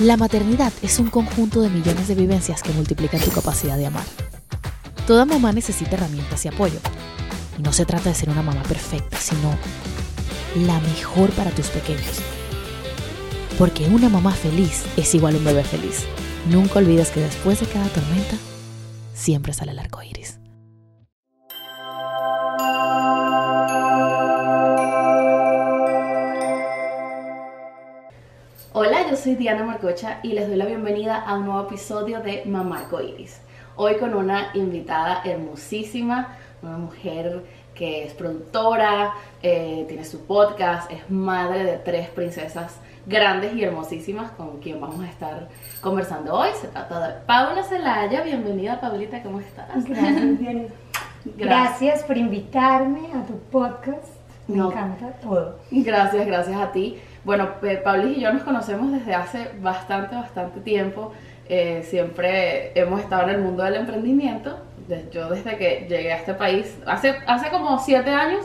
La maternidad es un conjunto de millones de vivencias que multiplican tu capacidad de amar. Toda mamá necesita herramientas y apoyo. Y no se trata de ser una mamá perfecta, sino la mejor para tus pequeños. Porque una mamá feliz es igual a un bebé feliz. Nunca olvides que después de cada tormenta, siempre sale el arco iris. Soy Diana Marcocha y les doy la bienvenida a un nuevo episodio de Mamá Arcoiris. Hoy con una invitada hermosísima, una mujer que es productora, eh, tiene su podcast, es madre de tres princesas grandes y hermosísimas con quien vamos a estar conversando hoy. Se trata de Paula Celaya. Bienvenida, Paulita, ¿cómo estás? Gracias, Diana. Gracias por invitarme a tu podcast. Me No. encanta todo. Gracias, gracias a ti. Bueno, Pe- Paulis y yo nos conocemos desde hace bastante, bastante tiempo. Eh, siempre hemos estado en el mundo del emprendimiento. Yo desde que llegué a este país, hace, hace como siete años,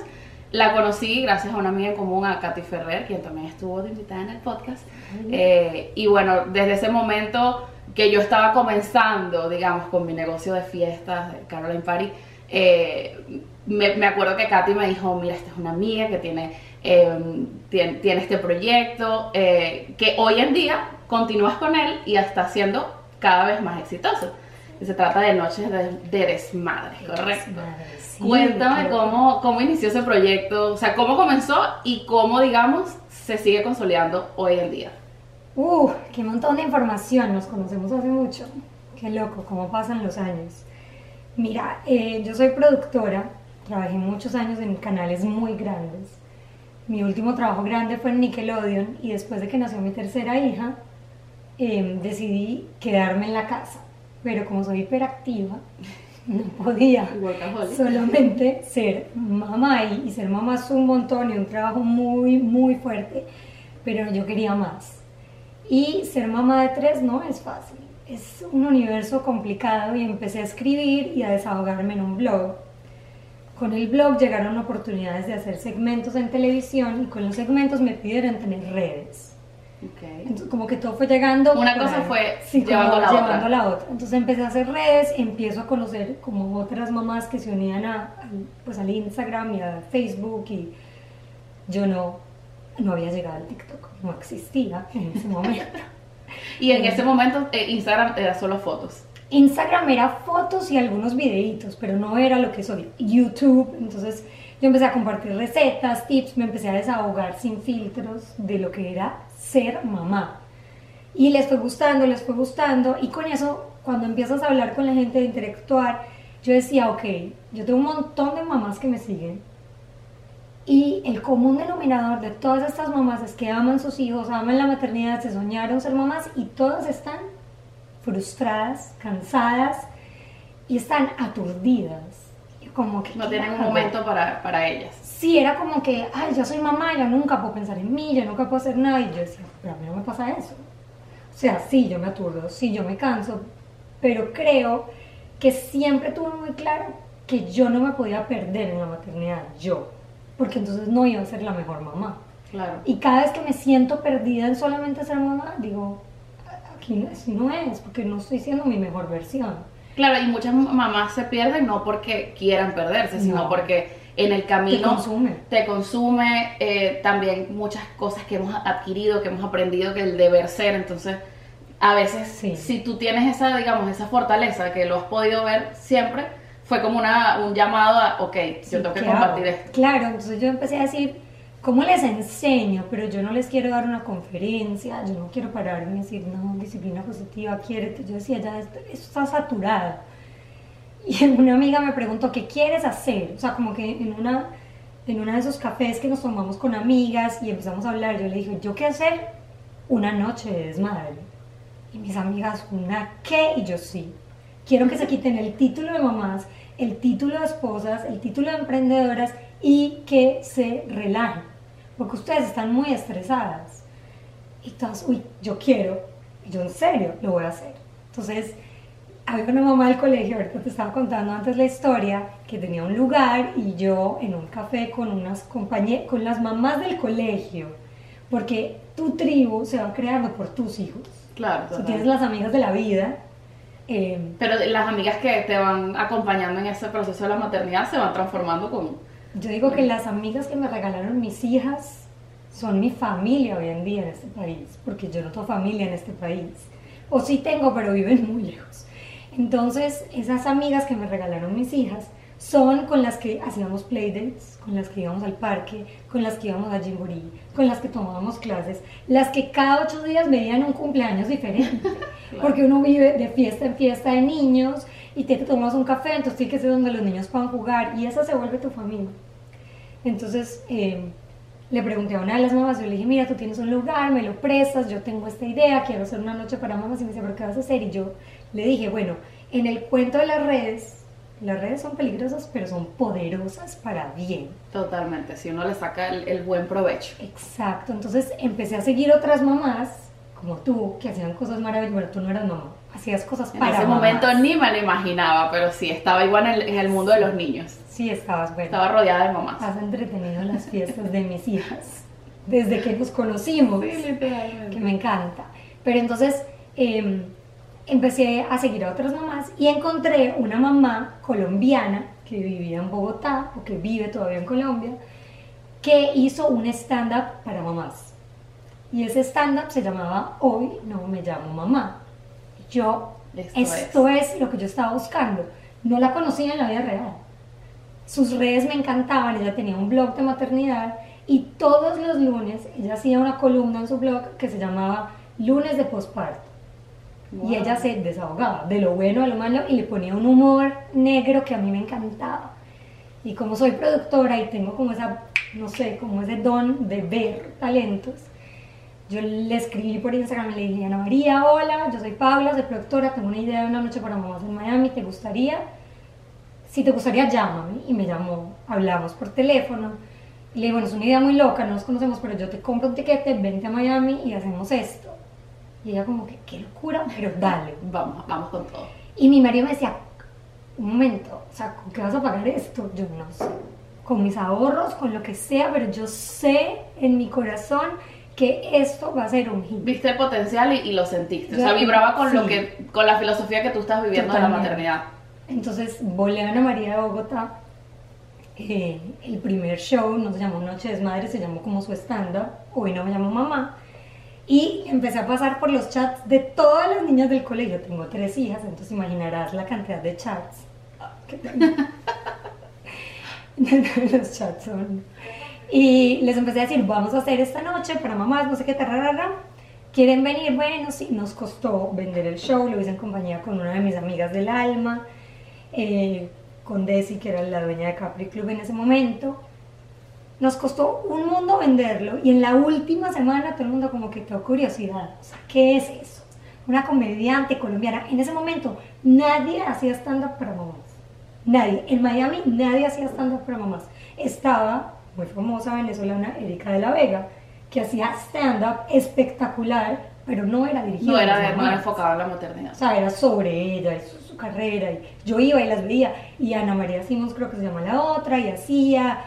la conocí gracias a una amiga en común, a Katy Ferrer, quien también estuvo de invitada en el podcast. Eh, y bueno, desde ese momento que yo estaba comenzando, digamos, con mi negocio de fiestas, de Caroline Party, eh, me, me acuerdo que Katy me dijo, mira, esta es una amiga que tiene, eh, tiene, tiene este proyecto, eh, que hoy en día continúas con él y está siendo cada vez más exitoso. Y se trata de Noches de, de Desmadre, ¿correcto? Sí, Cuéntame pero- cómo, cómo inició ese proyecto, o sea, cómo comenzó y cómo, digamos, se sigue consolidando hoy en día. Uh, qué montón de información. Nos conocemos hace mucho. Qué loco, cómo pasan los años. Mira, eh, yo soy productora. Trabajé muchos años en canales muy grandes. Mi último trabajo grande fue en Nickelodeon y después de que nació mi tercera hija, eh, decidí quedarme en la casa. Pero como soy hiperactiva, no podía solamente ser mamá y, y ser mamá es un montón y un trabajo muy, muy fuerte, pero yo quería más. Y ser mamá de tres no es fácil, es un universo complicado y empecé a escribir y a desahogarme en un blog. Con el blog llegaron oportunidades de hacer segmentos en televisión y con los segmentos me pidieron tener redes. Ok. Entonces, como que todo fue llegando. Una cosa ahí. fue Sí, llevando la llevando otra. la otra. Entonces empecé a hacer redes, empiezo a conocer como otras mamás que se unían a, al- pues, al Instagram y a Facebook y yo no, no había llegado al TikTok, no existía en ese momento. Y en ese momento eh, Instagram era solo fotos. Instagram era fotos y algunos videitos, pero no era lo que soy YouTube. Entonces yo empecé a compartir recetas, tips, me empecé a desahogar sin filtros de lo que era ser mamá. Y les fue gustando, les fue gustando. Y con eso, cuando empiezas a hablar con la gente, a interactuar, yo decía, ok, yo tengo un montón de mamás que me siguen. Y el común denominador de todas estas mamás es que aman sus hijos, aman la maternidad, se soñaron ser mamás y todas están frustradas, cansadas y están aturdidas. Y como que, No ¿qué tienen un momento para, para ellas. Sí, era como que, ay, yo soy mamá, yo nunca puedo pensar en mí, yo nunca puedo hacer nada. Y yo decía, pero a mí no me pasa eso. O sea, sí, yo me aturdo, sí, yo me canso, pero creo que siempre tuve muy claro que yo no me podía perder en la maternidad, yo, porque entonces no iba a ser la mejor mamá. Claro. Y cada vez que me siento perdida en solamente ser mamá, digo, aquí no- así no es, porque no estoy siendo mi mejor versión. Claro, y muchas mamás se pierden no porque quieran perderse, sino No. porque en el Te camino consume. te consume eh, también muchas cosas que hemos adquirido, que hemos aprendido, que el deber ser. Entonces, a veces, Sí. si tú tienes esa, digamos, esa fortaleza que lo has podido ver siempre, fue como una, un llamado a, ok, Sí, yo tengo que ¿qué compartir esto. Claro, entonces yo empecé a decir, ¿cómo les enseño? Pero yo no les quiero dar una conferencia, yo no quiero pararme y decir, no, disciplina positiva, quiérete. Yo decía, ya, esto, esto está saturado. Y una amiga me preguntó, ¿qué quieres hacer? O sea, como que en una, en una de esos cafés que nos tomamos con amigas y empezamos a hablar, yo le dije, ¿yo qué hacer? Una noche de desmadre. Y mis amigas, ¿una qué? Y yo sí. Quiero que se quiten el título de mamás, el título de esposas, el título de emprendedoras y que se relajen. Porque ustedes están muy estresadas. Y todas, uy, yo quiero. Y yo en serio lo voy a hacer. Entonces, había una mamá del colegio, ahorita te estaba contando antes la historia, que tenía un lugar y yo en un café con unas compañeras, con las mamás del colegio, porque tu tribu se va creando por tus hijos. Claro, O sea, total. tienes las amigas de la vida. eh, Pero las amigas que te van acompañando en ese proceso de la maternidad se van transformando con... yo digo que las amigas que me regalaron mis hijas son mi familia hoy en día en este país, porque yo no tengo familia en este país. O sí tengo, pero viven muy lejos. Entonces, esas amigas que me regalaron mis hijas son con las que hacíamos playdates, con las que íbamos al parque, con las que íbamos a Jimboree, con las que tomábamos clases, las que cada ocho días veían un cumpleaños diferente, porque uno vive de fiesta en fiesta de niños y te tomas un café, entonces tiene que ser donde los niños puedan jugar y esa se vuelve tu familia. Entonces, eh, le pregunté a una de las mamás, yo le dije, mira, tú tienes un lugar, me lo prestas, yo tengo esta idea, quiero hacer una noche para mamás, y me dice, ¿pero qué vas a hacer? Y yo le dije, bueno, en el cuento de las redes, las redes son peligrosas, pero son poderosas para bien. Totalmente, si uno le saca el, el buen provecho. Exacto, entonces empecé a seguir otras mamás, como tú, que hacían cosas maravillosas, bueno, tú no eras mamá, hacías cosas En para ese mamás. momento ni me lo imaginaba, pero sí, estaba igual en el, en el mundo de los niños. Sí, estabas buena. Estaba rodeada de mamás. Has entretenido las fiestas de mis hijas, desde que nos conocimos. Sí, literalmente. que me encanta. Pero entonces eh, empecé a seguir a otras mamás y encontré una mamá colombiana que vivía en Bogotá o que vive todavía en Colombia que hizo un stand-up para mamás. Y ese stand-up se llamaba Hoy no me llamo mamá. Yo, Esto esto, es. lo que yo estaba buscando. No la conocía en la vida real. Sus redes me encantaban, ella tenía un blog de maternidad y todos los lunes ella hacía una columna en su blog que se llamaba Lunes de posparto. Y ella se desahogaba de lo bueno, de lo malo y le ponía un humor negro que a mí me encantaba. Y como soy productora y tengo como esa, no sé, como ese don de ver talentos, yo le escribí por Instagram y le dije, Ana María, hola, yo soy Paula, soy productora, tengo una idea de una noche para mamás en Miami, ¿te gustaría? Si te gustaría, llámame. Y me llamó, hablamos por teléfono. Y le dije, bueno, es una idea muy loca, no nos conocemos, pero yo te compro un tiquete, vente a Miami y hacemos esto. Y ella como que, qué locura, pero dale. Vamos, vamos con todo. Y mi marido me decía, un momento, o sea, ¿con qué vas a pagar esto? Yo no sé. Con mis ahorros, con lo que sea, pero yo sé en mi corazón que esto va a ser un hit. Viste el potencial y, y lo sentiste. O Yo- sea, vibraba con lo sí. que, con la filosofía que tú estás viviendo de la maternidad. Entonces volé a Ana María de Bogotá. eh, el primer show no se llamó Noche de Desmadre, se llamó como su stand-up. Hoy no me llamo mamá. Y empecé a pasar por los chats de todas las niñas del colegio. Tengo tres hijas, entonces imaginarás la cantidad de chats que tengo. los chats son. Y les empecé a decir, vamos a hacer esta noche para mamás, no sé qué, tararara. ¿Quieren venir? Bueno, sí, nos costó vender el show, lo hice en compañía con una de mis amigas del alma, eh, con Desi, que era la dueña de Capri Club en ese momento. Nos costó un mundo venderlo y en la última semana todo el mundo como que tuvo curiosidad. O sea, ¿qué es eso? Una comediante colombiana. En ese momento nadie hacía stand-up para mamás. Nadie. En Miami nadie hacía stand-up para mamás. Estaba muy famosa venezolana Erika de la Vega, que hacía stand-up espectacular, pero no era dirigido No a era, de- no era enfocado en la maternidad. O sea, era sobre ella y su, su carrera. Y yo iba y las veía. Y Ana María Simons creo que se llama la otra. Y hacía...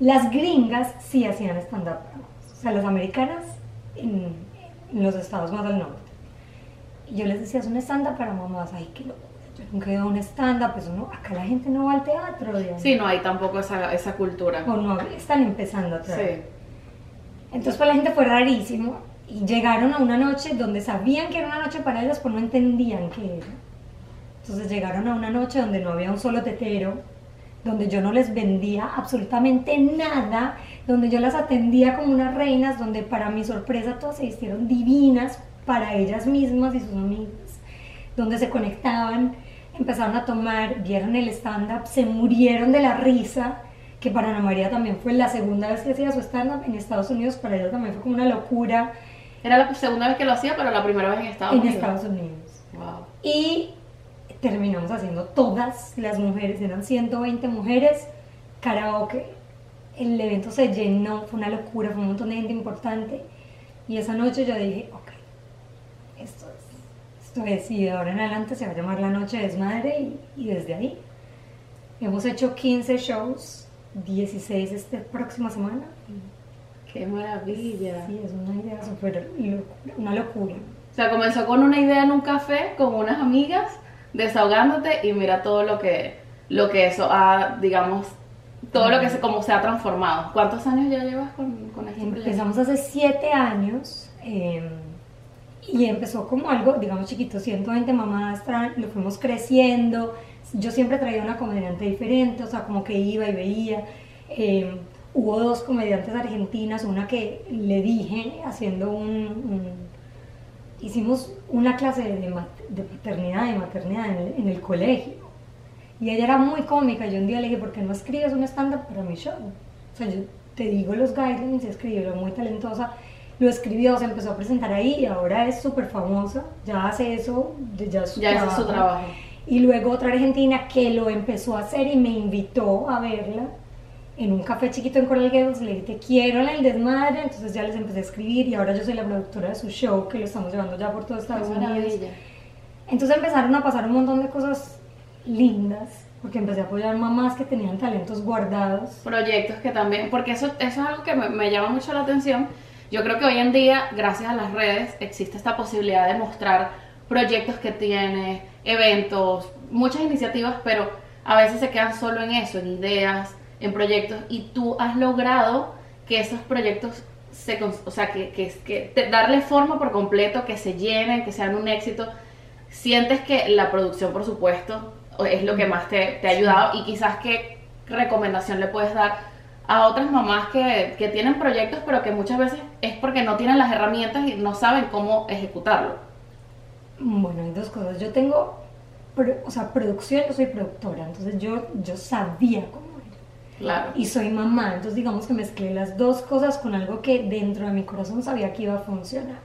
Las gringas sí hacían stand-up para mamás. O sea, las americanas en, en los estados más al norte. Y yo les decía, es un stand-up para mamás. Ay, qué locura. Nunca he ido a un stand-up. Pues uno, acá la gente no va al teatro. digamos. Sí, no hay tampoco esa, esa cultura. O no, están empezando a traer. Sí. Entonces para la gente fue rarísimo y llegaron a una noche donde sabían que era una noche para ellas, pero no entendían qué era. Entonces llegaron a una noche donde no había un solo tetero, donde yo no les vendía absolutamente nada, donde yo las atendía como unas reinas, donde para mi sorpresa todas se vistieron divinas para ellas mismas y sus amigas, donde se conectaban, empezaron a tomar, vieron el stand-up, se murieron de la risa, que para Ana María también fue la segunda vez que hacía su stand-up en Estados Unidos, para ella también fue como una locura Era la segunda vez que lo hacía, pero la primera vez en Estados en Unidos. Estados Unidos. Wow. Y terminamos haciendo todas las mujeres, eran 120 mujeres, karaoke. El evento se llenó, fue una locura, fue un montón de gente importante. Y esa noche yo dije, ok, es, esto es, y de ahora en adelante se va a llamar la Noche de Desmadre y, y desde ahí. Hemos hecho 15 shows, 16 esta próxima semana. Qué maravilla. Sí, es una idea súper locura, una locura. O sea, comenzó con una idea en un café con unas amigas, desahogándote y mira todo lo que, lo que eso ha, digamos, todo lo que se, como se ha transformado. ¿Cuántos años ya llevas con, con este proyecto? Empezamos hace siete años eh, y empezó como algo, digamos, chiquito, 120 mamás, lo fuimos creciendo. Yo siempre traía una comediante diferente, o sea, como que iba y veía. Eh, hubo dos comediantes argentinas, una que le dije haciendo un... un- hicimos una clase de, de paternidad y maternidad en el, en el colegio. Y ella era muy cómica. Yo un día le dije, ¿por qué no escribes un stand-up para mi show? O sea, yo te digo los guidelines, escribió, muy talentosa. Lo escribió, se empezó a presentar ahí y ahora es súper famosa. Ya hace eso, ya es su Ya ese es trabajo. su trabajo. Y luego otra argentina que lo empezó a hacer y me invitó a verla en un café chiquito en Coral Gables. Le dije, te quiero en el desmadre. Entonces ya les empecé a escribir y ahora yo soy la productora de su show que lo estamos llevando ya por todo Estados Qué Unidos. maravilla. Entonces empezaron a pasar un montón de cosas lindas, porque empecé a apoyar mamás que tenían talentos guardados. proyectos que también, porque eso, eso es algo que me, me llama mucho la atención. Yo creo que hoy en día, gracias a las redes, existe esta posibilidad de mostrar proyectos que tiene, eventos, muchas iniciativas, pero a veces se quedan solo en eso, en ideas, en proyectos, y tú has logrado que esos proyectos se, o sea, que, que, que te- darle forma por completo, que se llenen, que sean un éxito. Sientes que la producción, por supuesto, es lo que más te, te ha ayudado y quizás qué recomendación le puedes dar a otras mamás que, que tienen proyectos pero que muchas veces es porque no tienen las herramientas y no saben cómo ejecutarlo. Bueno, hay dos cosas. Yo tengo, o sea, producción, yo soy productora, entonces yo, yo sabía cómo era. Claro. Y soy mamá, entonces digamos que mezclé las dos cosas con algo que dentro de mi corazón sabía que iba a funcionar.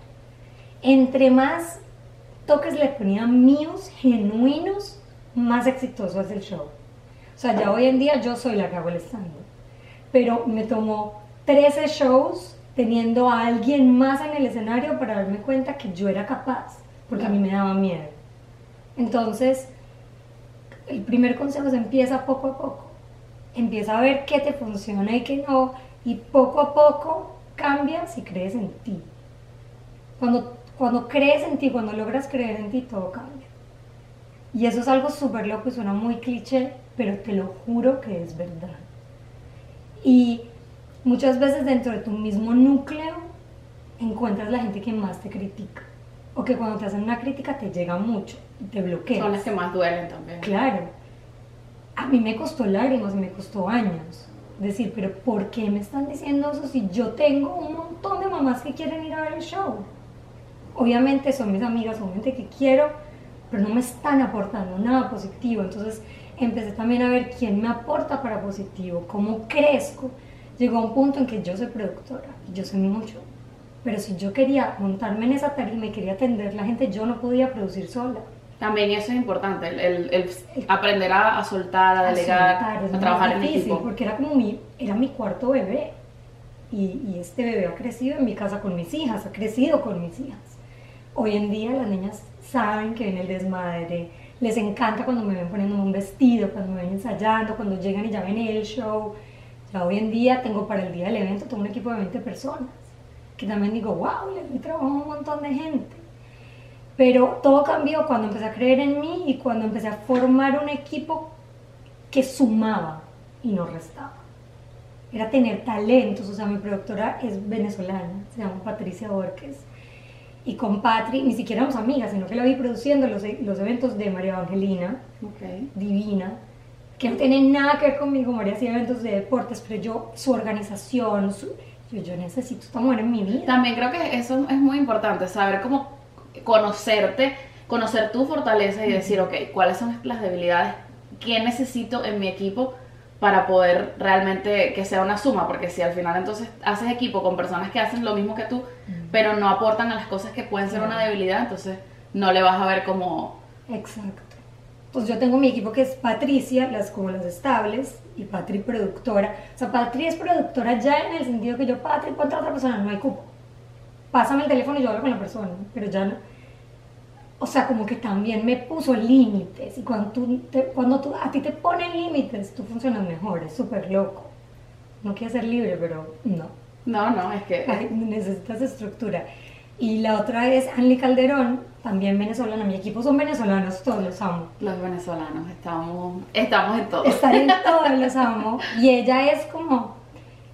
Entre más toques le ponía míos, genuinos, más exitoso es el show. O sea, ya hoy en día yo soy la que hago el stand Pero me tomó 13 shows teniendo a alguien más en el escenario para darme cuenta que yo era capaz, porque a mí me daba miedo. Entonces, el primer consejo es empieza poco a poco. Empieza a ver qué te funciona y qué no, y poco a poco cambias y crees en ti. Cuando, cuando crees en ti, cuando logras creer en ti, todo cambia. Y eso es algo súper loco y suena muy cliché, pero te lo juro que es verdad. Y muchas veces dentro de tu mismo núcleo encuentras la gente que más te critica. O que cuando te hacen una crítica te llega mucho y te bloqueas. Son las que más duelen también. Claro. A mí me costó lágrimas y me costó años. Decir, pero ¿por qué me están diciendo eso si yo tengo un montón de mamás que quieren ir a ver el show? Obviamente son mis amigas, son gente que quiero, pero no me están aportando nada positivo. Entonces empecé también a ver quién me aporta para positivo, cómo crezco. Llegó a un punto en que yo soy productora, yo sé mucho, pero si yo quería montarme en esa tarima y quería atender la gente, yo no podía producir sola. También eso es importante, el, el- el aprender a, a soltar, a a delegar, soltar, es a trabajar en equipo. Porque era como mi, era mi cuarto bebé. Y, y este bebé ha crecido en mi casa con mis hijas, ha crecido con mis hijas. Hoy en día las niñas saben que ven el desmadre, les encanta cuando me ven poniéndome un vestido, cuando me ven ensayando, cuando llegan y ya ven el show. Ya hoy en día tengo para el día del evento, tengo un equipo de 20 personas, que también digo, wow, le doy trabajo a un montón de gente. Pero todo cambió cuando empecé a creer en mí y cuando empecé a formar un equipo que sumaba y no restaba. Era tener talentos, o sea, mi productora es venezolana, se llama Patricia Borges. Y con Patri, ni siquiera éramos amigas, sino que la vi produciendo los, los eventos de María Evangelina, Ok. divina, que no tiene nada que ver conmigo. María hacía eventos de deportes, pero yo, su organización, su, yo, yo necesito esta mujer en mi vida. También creo que eso es muy importante, saber cómo conocerte, conocer tu fortaleza y decir, ok, cuáles son las debilidades, qué necesito en mi equipo para poder realmente que sea una suma, porque si al final entonces haces equipo con personas que hacen lo mismo que tú, pero no aportan a las cosas que pueden ser una debilidad, entonces no le vas a ver como... Exacto. Pues yo tengo mi equipo que es Patricia, las como las estables, y Patri productora. O sea, Patri es productora ya en el sentido que yo, Patri, ponte a otra persona, no hay cupo. Pásame el teléfono y yo hablo con la persona, pero ya no. O sea, como que también me puso límites. Y cuando, tú te- cuando tú, a ti te ponen límites, tú funcionas mejor, es súper loco. No quiero ser libre, pero no. No, no, es que... Ay, necesitas estructura. Y la otra es Anly Calderón, también venezolana. Mi equipo son venezolanos, todos los amo. Los venezolanos estamos, estamos en todo. Están en todos los amo. Y ella es como,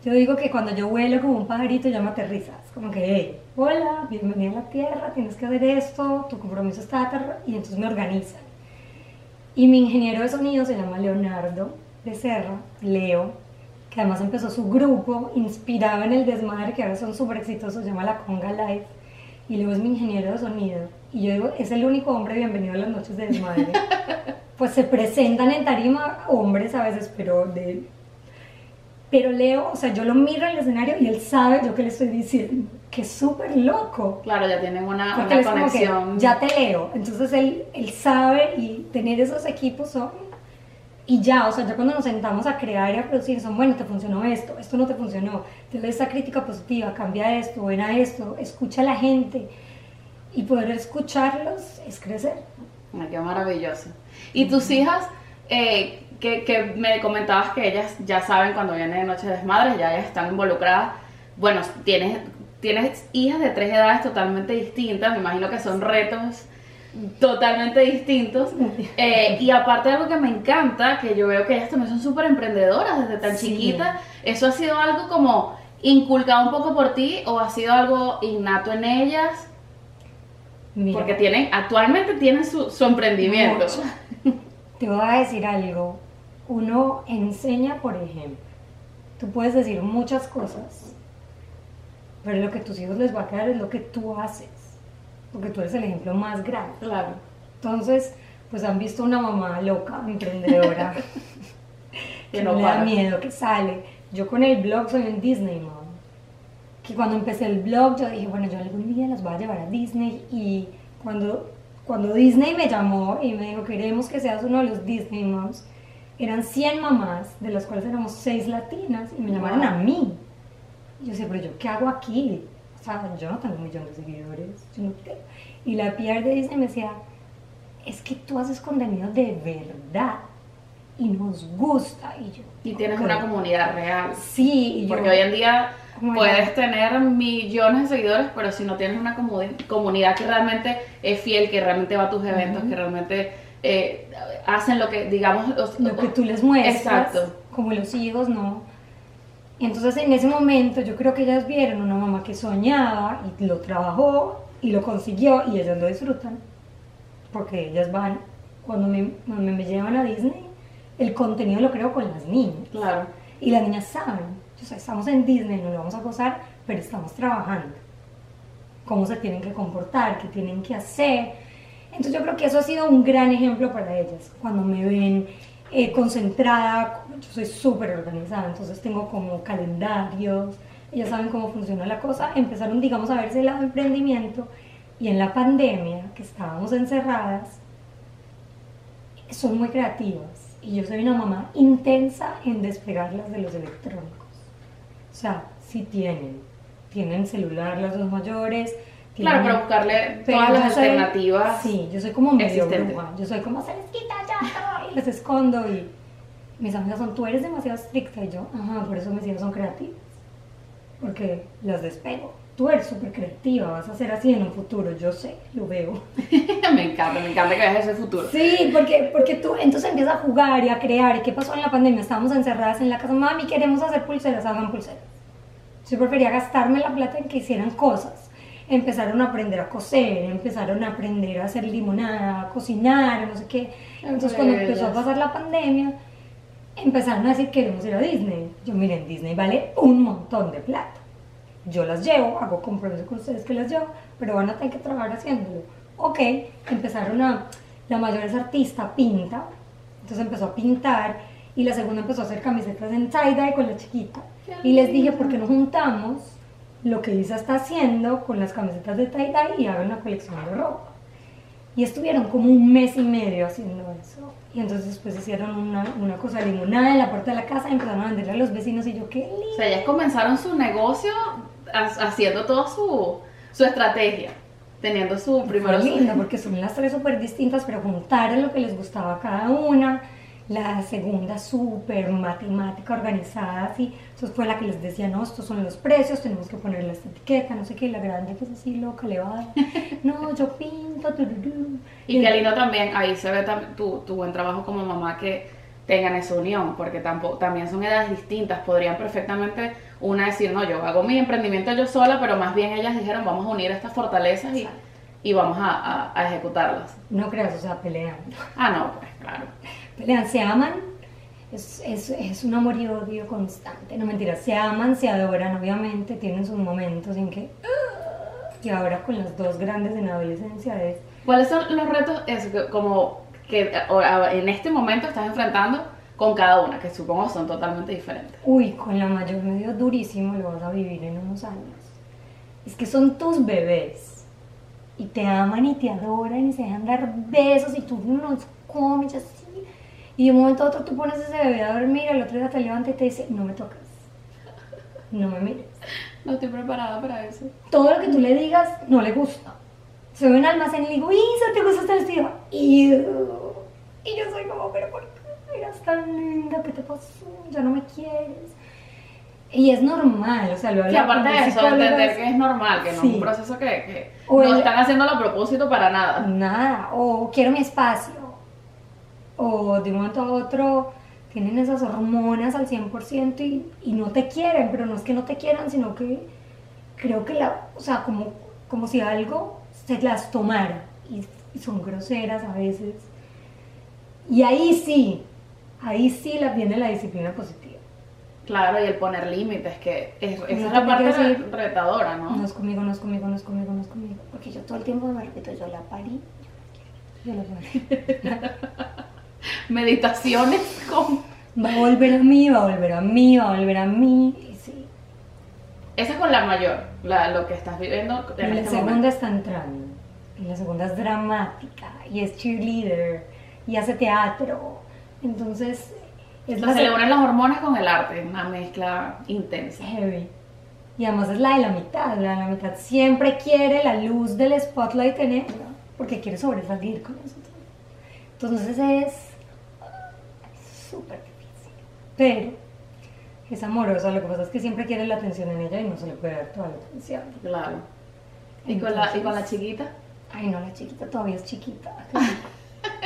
yo digo que cuando yo vuelo como un pajarito, ya me aterriza. Es como que, hola, bienvenida a la Tierra, tienes que hacer esto, tu compromiso está aterra, y entonces me organizan. Y mi ingeniero de sonido se llama Leonardo Becerra, Leo, que además empezó su grupo inspirado en el desmadre, que ahora son súper exitosos, se llama La Conga Live. Y Leo es mi ingeniero de sonido. Y yo digo, es el único hombre bienvenido a las noches de desmadre. pues se presentan en tarima hombres a veces, pero de... Pero Leo, o sea, yo lo miro en el escenario y él sabe yo que le estoy diciendo, que es súper loco. Claro, ya tienen una, Porque una conexión. ya te leo. Entonces él, él sabe y tener esos equipos son... Y ya, o sea, ya cuando nos sentamos a crear y a producir, son, bueno, te funcionó esto, esto no te funcionó, te doy esta crítica positiva, cambia esto, ven a esto, escucha a la gente. Y poder escucharlos es crecer. Ay, qué maravilloso. ¿Y tus hijas, eh, que, que me comentabas que ellas ya saben cuando viene de Noche de Desmadres, ya ellas están involucradas? Bueno, tienes, tienes hijas de tres edades totalmente distintas, me imagino que son retos totalmente distintos. Eh, y aparte algo que me encanta, que yo veo que ellas también son súper emprendedoras desde tan Sí. chiquitas, ¿eso ha sido algo como inculcado un poco por ti o ha sido algo innato en ellas? Mira, Porque tienen, actualmente tienen su, su emprendimiento. Mucho. Te voy a decir algo. Uno enseña, por ejemplo. Tú puedes decir muchas cosas, pero lo que tus hijos les va a quedar es lo que tú haces. Porque tú eres el ejemplo más grande. Claro. Entonces, pues han visto una mamá loca, emprendedora, Que no le da miedo, que sale. Yo con el blog soy un Disney mom. Que cuando empecé el blog yo dije, bueno, yo algún día las voy a llevar a Disney. Y cuando, cuando Disney me llamó y me dijo, queremos que seas uno de los Disney moms, eran 100 mamás, de las cuales éramos 6 latinas, y me llamaron a mí. Y yo decía, pero yo qué hago aquí? O sea, yo no tengo un millón de seguidores. yo no tengo". Y la PR de Disney me decía, es que tú haces contenido de verdad y nos gusta. Y yo, Y tienes una comunidad real. Sí, yo, Porque hoy en día puedes tener millones de seguidores, pero si no tienes una comu- comunidad que realmente es fiel, que realmente va a tus eventos, que realmente eh, hacen lo que, digamos, os- lo que tú les muestras, Exacto. como los hijos, no. Entonces en ese momento yo creo que ellas vieron una mamá que soñaba y lo trabajó y lo consiguió y ellas lo disfrutan. Porque ellas van, cuando me, cuando me llevan a Disney, el contenido lo creo con las niñas. Claro. Y las niñas saben, o sea, estamos en Disney, nos lo vamos a gozar, pero estamos trabajando. Cómo se tienen que comportar, qué tienen que hacer. Entonces yo creo que eso ha sido un gran ejemplo para ellas. Cuando me ven eh, concentrada, yo soy súper organizada, entonces tengo como calendarios, ellas saben cómo funciona la cosa. Empezaron, digamos, a verse el lado emprendimiento y en la pandemia, que estábamos encerradas, son muy creativas y yo soy una mamá intensa en despegarlas de los electrónicos. O sea, sí tienen, tienen celular las dos mayores. Claro, pero buscarle todas las soy- alternativas. Sí, yo soy como medio bruja. Yo soy como, se les quita ya todo", y les escondo y mis amigas son, tú eres demasiado estricta y yo, ajá, por eso mis hijas son creativas. Porque las despego. Tú eres súper creativa, vas a ser así en un futuro, yo sé, lo veo. me encanta, me encanta que veas ese futuro. Sí, porque, porque tú entonces empiezas a jugar y a crear. ¿Y qué pasó en la pandemia? Estábamos encerradas en la casa, mami, queremos hacer pulseras, hagan pulseras. Yo prefería gastarme la plata en que hicieran cosas. Empezaron a aprender a coser, empezaron a aprender a hacer limonada, a cocinar, no sé qué. Entonces cuando empezó a pasar la pandemia, empezaron a decir queremos ir a Disney. Yo, miren, Disney vale un montón de plata. Yo las llevo, hago compromiso con ustedes que las llevo, pero van a tener que trabajar haciéndolo. Ok, empezaron a, la mayor es artista, pinta, entonces empezó a pintar y la segunda empezó a hacer camisetas en tie-dye con la chiquita. Y les dije. ¿por qué no juntamos lo que Isa está haciendo con las camisetas de tie-dye y hagan una colección de ropa? Y estuvieron como un mes y medio haciendo eso. Y entonces después hicieron una, una cosa limonada en la puerta de la casa y empezaron a venderle a los vecinos y yo, qué lindo. O sea, ellas comenzaron su negocio ha- haciendo toda su, su estrategia, teniendo su primero Fue linda porque son las tres súper distintas, pero juntaron lo que les gustaba a cada una. La segunda súper matemática organizada, así. Entonces fue la que les decía, no, estos son los precios, tenemos que poner la etiqueta, no sé qué. La grande que es así loca, le va no, yo pinto, tururú. Y qué lindo también, ahí se ve tu, tu buen trabajo como mamá que tengan esa unión, porque tampoco, también son edades distintas. Podrían perfectamente una decir, no, yo hago mi emprendimiento yo sola, pero más bien ellas dijeron, vamos a unir estas fortalezas y, y vamos a, a- a ejecutarlas. No creas, o sea, pelean. Ah, no, pues claro. Pelean, se aman. Es, es, es un amor y odio constante. No mentiras, se aman, se adoran, obviamente, tienen sus momentos en que. Y ahora con las dos grandes en adolescencia es. ¿Cuáles son los retos es, como que en este momento estás enfrentando con cada una, que supongo son totalmente diferentes? Uy, con la mayor me dio durísimo, lo vas a vivir en unos años. Es que son tus bebés. Y te aman y te adoran y se dejan dar besos y tú los comes así. Y de un momento a otro tú pones ese bebé a dormir, el otro día te levanta y te dice, no me tocas. No me mires. No estoy preparada para eso. todo lo que tú le digas no le gusta. En un almacén y le digo, Isa, ¿te gusta este vestido? Y, y yo soy como, pero ¿por qué eras tan linda? ¿Qué te pasó? Ya no me quieres. Y es normal, o sea, lo Y aparte de eso, entender que es normal, que no es un proceso que, que no el- están haciéndolo a propósito para nada. Nada, o quiero mi espacio. O de un momento a otro tienen esas hormonas al 100% y, y no te quieren, pero no es que no te quieran, sino que creo que la, o sea, como, como si algo se las tomara y, y son groseras a veces. Y ahí sí, ahí sí la, viene la disciplina positiva. Claro, y el poner límites, que es, esa es la parte decir, re- retadora, ¿no? No es conmigo, no es conmigo, no es conmigo, no es conmigo. Porque yo todo el tiempo me repito, yo la parí, yo la parí. Meditaciones con... Va a volver a mí, va a volver a mí, va a volver a mí. Y sí. Esa es con la mayor, la, lo que estás viviendo Y en la este segunda momento. está entrando. Y la segunda es dramática. Y es cheerleader. Y hace teatro. Entonces, es la unen las hormonas con el arte, una mezcla intensa. heavy. Y además es la de la mitad. La de la mitad siempre quiere la luz del spotlight en ella. Porque quiere sobresalir con eso. Entonces es súper difícil. Pero es amorosa. Lo que pasa es que siempre quiere la atención en ella y no se le puede dar toda la atención. Claro. ¿Y con, la, ¿Y con la Entonces- chiquita? Ay, no, la chiquita todavía es chiquita.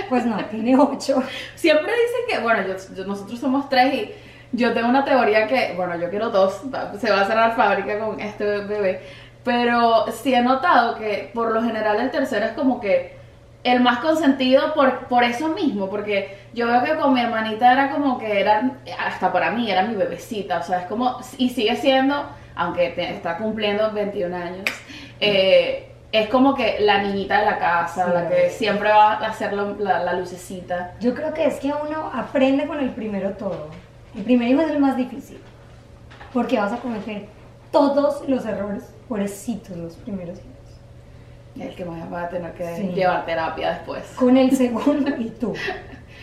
Pues no, tiene ocho. Siempre dicen que, bueno, yo- yo- nosotros somos tres y yo tengo una teoría que, bueno, yo quiero dos, se va a cerrar fábrica con este bebé, pero sí he notado que por lo general el tercero es como que el más consentido por, por eso mismo, porque yo veo que con mi hermanita era como que era, hasta para mí, era mi bebecita, o sea, es como, y sigue siendo, aunque te- está cumpliendo 21 años, eh, es como que la niñita de la casa, Sí. la que siempre va a hacer la lucecita. Yo creo que es que uno aprende con el primero todo. El primer hijo es el más difícil. Porque vas a cometer todos los errores, pobrecitos los primeros hijos. El que más va a tener que Sí. llevar terapia después. Con el segundo y tú.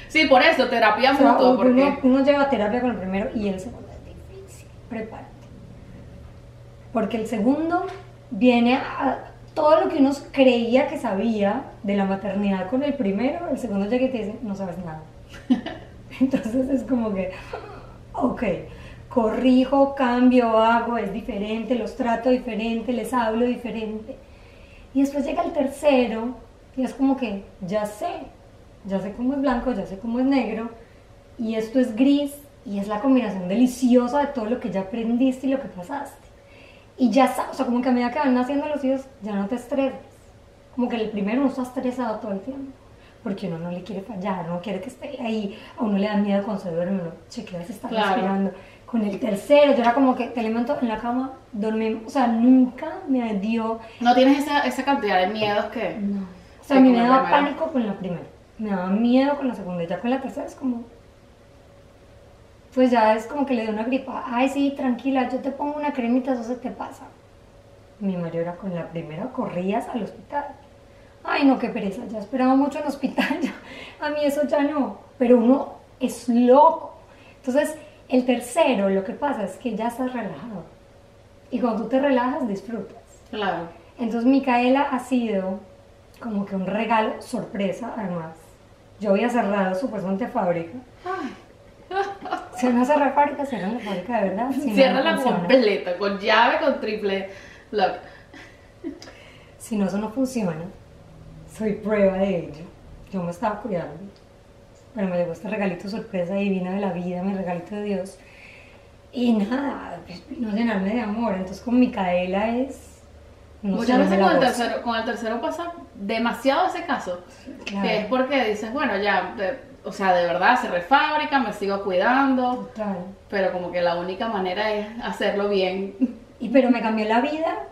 Sí, por eso, terapia O sea, mutuo, uno, porque... uno lleva terapia con el primero y el segundo es difícil. Prepárate. Porque el segundo viene a todo lo que uno creía que sabía de la maternidad con el primero, el segundo llega y te dice, no sabes nada. Entonces es como que, ok, corrijo, cambio, hago, es diferente, los trato diferente, les hablo diferente. Y después llega el tercero y es como que, ya sé, ya sé cómo es blanco, ya sé cómo es negro, y esto es gris, y es la combinación deliciosa de todo lo que ya aprendiste y lo que pasaste. Y ya sabes, o sea, como que a medida que van naciendo los hijos, ya no te estresas. Como que el primero no está estresado todo el tiempo, porque uno no le quiere fallar, no quiere que esté ahí, a uno le da miedo cuando se duerme, uno chequea si está Claro. respirando. Con el tercero, yo era como que te levanto en la cama, dormimos, o sea, nunca me dio No tienes esa, esa cantidad de miedos que... no. O sea, a mí me daba primera. pánico con la primera. Me daba miedo con la segunda. Y ya con la tercera es como. Pues ya es como que le dio una gripa. Ay, sí, tranquila, yo te pongo una cremita, eso se te pasa. Mi marido era con la primera, corrías al hospital. Ay, no, qué pereza, ya esperaba mucho en el hospital. ya- a mí eso ya no. Pero uno es loco. Entonces, el tercero, lo que pasa es que ya estás relajado. Y cuando tú te relajas, disfrutas. Claro. Entonces Micaela ha sido como que un regalo sorpresa además. yo había cerrado supuestamente fábrica. Si no cerrar fábrica, cierran la fábrica de verdad. Si no, Cierra no la funciona. completa, con llave, con triple lock. Si no, eso no funciona. Soy prueba de ello. Yo me estaba cuidando. Pero me llegó este regalito sorpresa divina de la vida, mi regalito de Dios. Y nada, pues a llenarme de amor. Entonces con Micaela es... no Muchas no veces con el, tercero, con el tercero pasa demasiado ese caso. Claro. Que es porque dices, bueno, ya, de- o sea, de verdad cerré fábrica, me sigo cuidando, Total. pero como que la única manera es hacerlo bien. Y pero me cambió la vida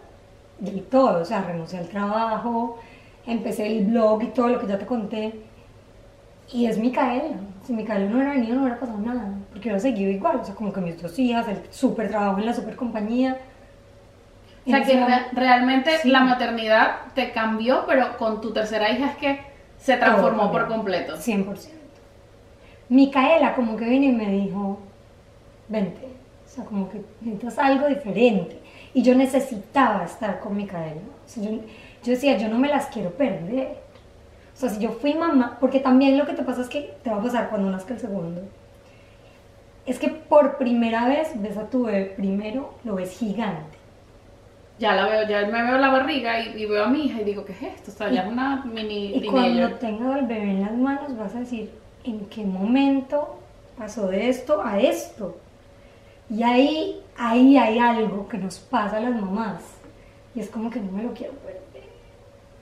de todo, o sea, renuncié al trabajo, empecé el blog y todo lo que ya te conté. Y es Micaela. Si Micaela no hubiera venido, no hubiera pasado nada. Porque hubiera seguido igual. O sea, como que mis dos hijas, el súper trabajo en la super compañía. O sea, que re- realmente Sí. la maternidad te cambió, pero con tu tercera hija es que se transformó por completo. 100%. Micaela como que vino y me dijo, vente, o sea, como que necesitas algo diferente. Y yo necesitaba estar con Micaela. O sea, yo, yo decía, yo no me las quiero perder. O sea, si yo fui mamá, porque también lo que te pasa es que te va a pasar cuando nazca el segundo. Es que por primera vez ves a tu bebé primero, lo ves gigante. Ya la veo, ya me veo la barriga y, y veo a mi hija y digo, ¿qué es esto? O sea, ya es una mini Y cuando teenager. tengas al bebé en las manos vas a decir, ¿en qué momento pasó de esto a esto? Y ahí, ahí hay algo que nos pasa a las mamás. Y es como que no me lo quiero perder.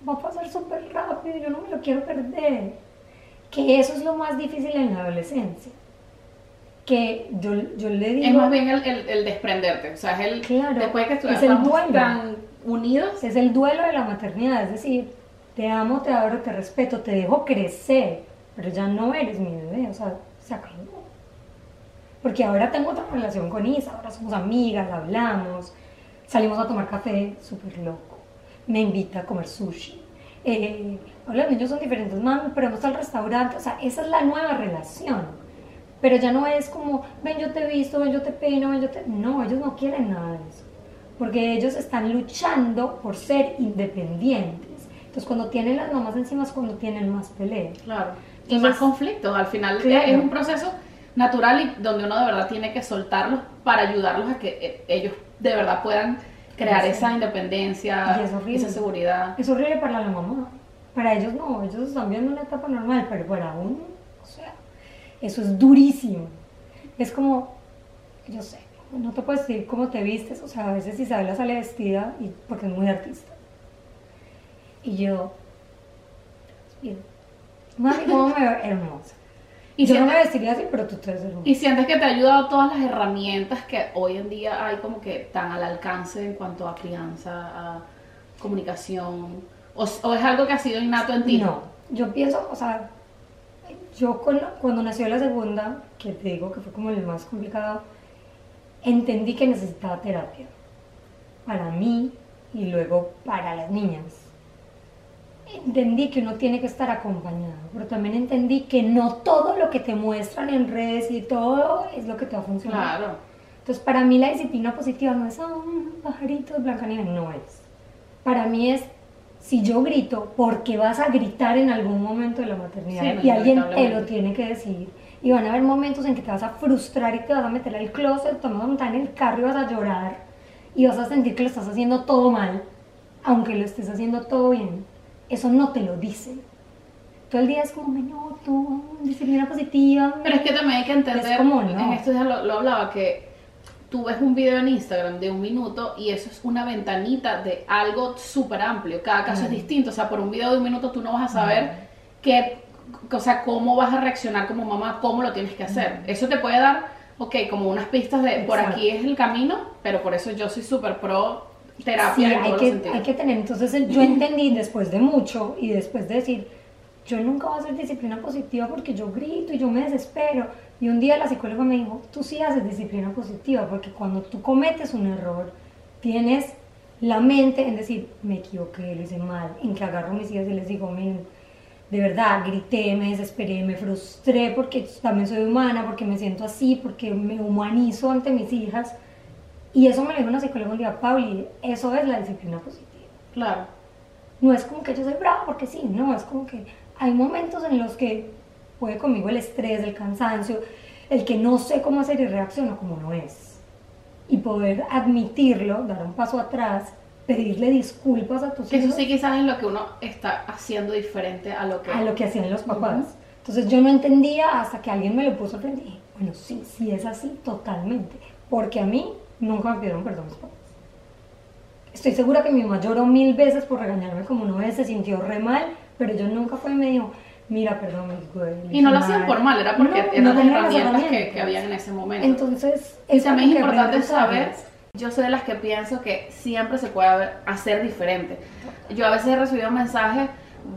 Va a pasar súper rápido, yo no me lo quiero perder. Que eso es lo más difícil en la adolescencia. Que yo, yo le digo... Es más bien el, el- el desprenderte. O sea, es el. Claro, después de que es el duelo. tan unidos. Es el duelo de la maternidad, es decir, te amo, te adoro, te respeto, te dejo crecer, pero ya no eres mi bebé, o sea, se acabó. Porque ahora tengo otra relación con Isa, ahora somos amigas, hablamos, salimos a tomar café, súper loco, me invita a comer sushi. Eh, ahora los niños son diferentes, mami, pero vamos al restaurante, o sea, esa es la nueva relación. Pero ya no es como, ven yo te he visto, ven yo te peino, ven yo te... No, ellos no quieren nada de eso porque ellos están luchando por ser independientes. Entonces, cuando tienen las mamás encima es cuando tienen más pelea. Claro. Y Entonces- más conflictos. Al final Claro. es un proceso natural y donde uno de verdad tiene que soltarlos para ayudarlos a que eh, ellos de verdad puedan crear Sí. esa independencia, esa seguridad. Es horrible para la mamá. Para ellos no, ellos están viendo una etapa normal, pero para uno, o sea, eso es durísimo. Es como, yo sé, no te puedes decir cómo te vistes, o sea, a veces Isabela sale vestida y, porque es muy artista. Y yo, mami, ¿cómo me veo? Hermosa. Y yo no sientes- me vestiría así, pero tú te. Y sientes que te ha ayudado todas las herramientas que hoy en día hay como que tan al alcance en cuanto a crianza, a comunicación, o, o es algo que ha sido innato en ti. No, yo pienso, o sea, yo con- cuando nació la segunda, que te digo que fue como el más complicado, entendí que necesitaba terapia para mí y luego para las niñas. Entendí que uno tiene que estar acompañado, pero también entendí que no todo lo que te muestran en redes y todo es lo que te va a funcionar. Claro. Entonces, para mí la disciplina positiva no es, ah, un pajarito de Blancanieves, no es. Para mí es, si yo grito, porque vas a gritar en algún momento de la maternidad Sí, y alguien te lo tiene que decir. Y van a haber momentos en que te vas a frustrar y te vas a meter al closet, te vas a montar en el carro y vas a llorar y vas a sentir que lo estás haciendo todo mal, aunque lo estés haciendo todo bien. Eso no te lo dicen. Todo el día es como, me noto, disciplina positiva. Pero es que también hay que entender, Es como no. en estos días lo, lo hablaba, que tú ves un video en Instagram de un minuto y eso es una ventanita de algo súper amplio. Cada caso es distinto. O sea, por un video de un minuto tú no vas a saber qué, o sea, cómo vas a reaccionar como mamá, cómo lo tienes que hacer. Eso te puede dar, ok, como unas pistas de por aquí es el camino, pero por eso yo soy súper pro terapia Sí, en hay todos que, hay que tener, entonces yo entendí después de mucho y después de decir, yo nunca voy a hacer disciplina positiva porque yo grito y yo me desespero. Y un día la psicóloga me dijo, tú sí haces disciplina positiva porque cuando tú cometes un error, tienes la mente en decir, me equivoqué, lo hice mal, en que agarro a mis hijas y les digo, miren, de verdad, grité, me desesperé, me frustré porque también soy humana, porque me siento así, porque me humanizo ante mis hijas. Y eso me lo dijo una psicóloga un día, Pauli, eso es la disciplina positiva. Claro. No es como que yo soy brava porque sí, no, es como que hay momentos en los que puede conmigo el estrés, el cansancio, el que no sé cómo hacer y reacciono como no es. Y poder admitirlo, dar un paso atrás, pedirle disculpas a tus Que eso hijos sí quizás es lo que uno está haciendo diferente a lo que... a lo que hacían los papás. Entonces yo no entendía hasta que alguien me lo puso frente y dije, bueno, sí, sí es así, totalmente. Porque a mí nunca me pidieron perdón mis papás. Estoy segura que mi mamá lloró mil veces por regañarme como una vez, se sintió re mal, pero yo nunca fue y me dijo, mira, perdón, güey. Y no lo hacían por mal, era porque No, eran no las herramientas que, que habían en ese momento. Entonces, es también es importante saber, yo soy de las que pienso que siempre se puede hacer diferente. Yo a veces he recibido mensajes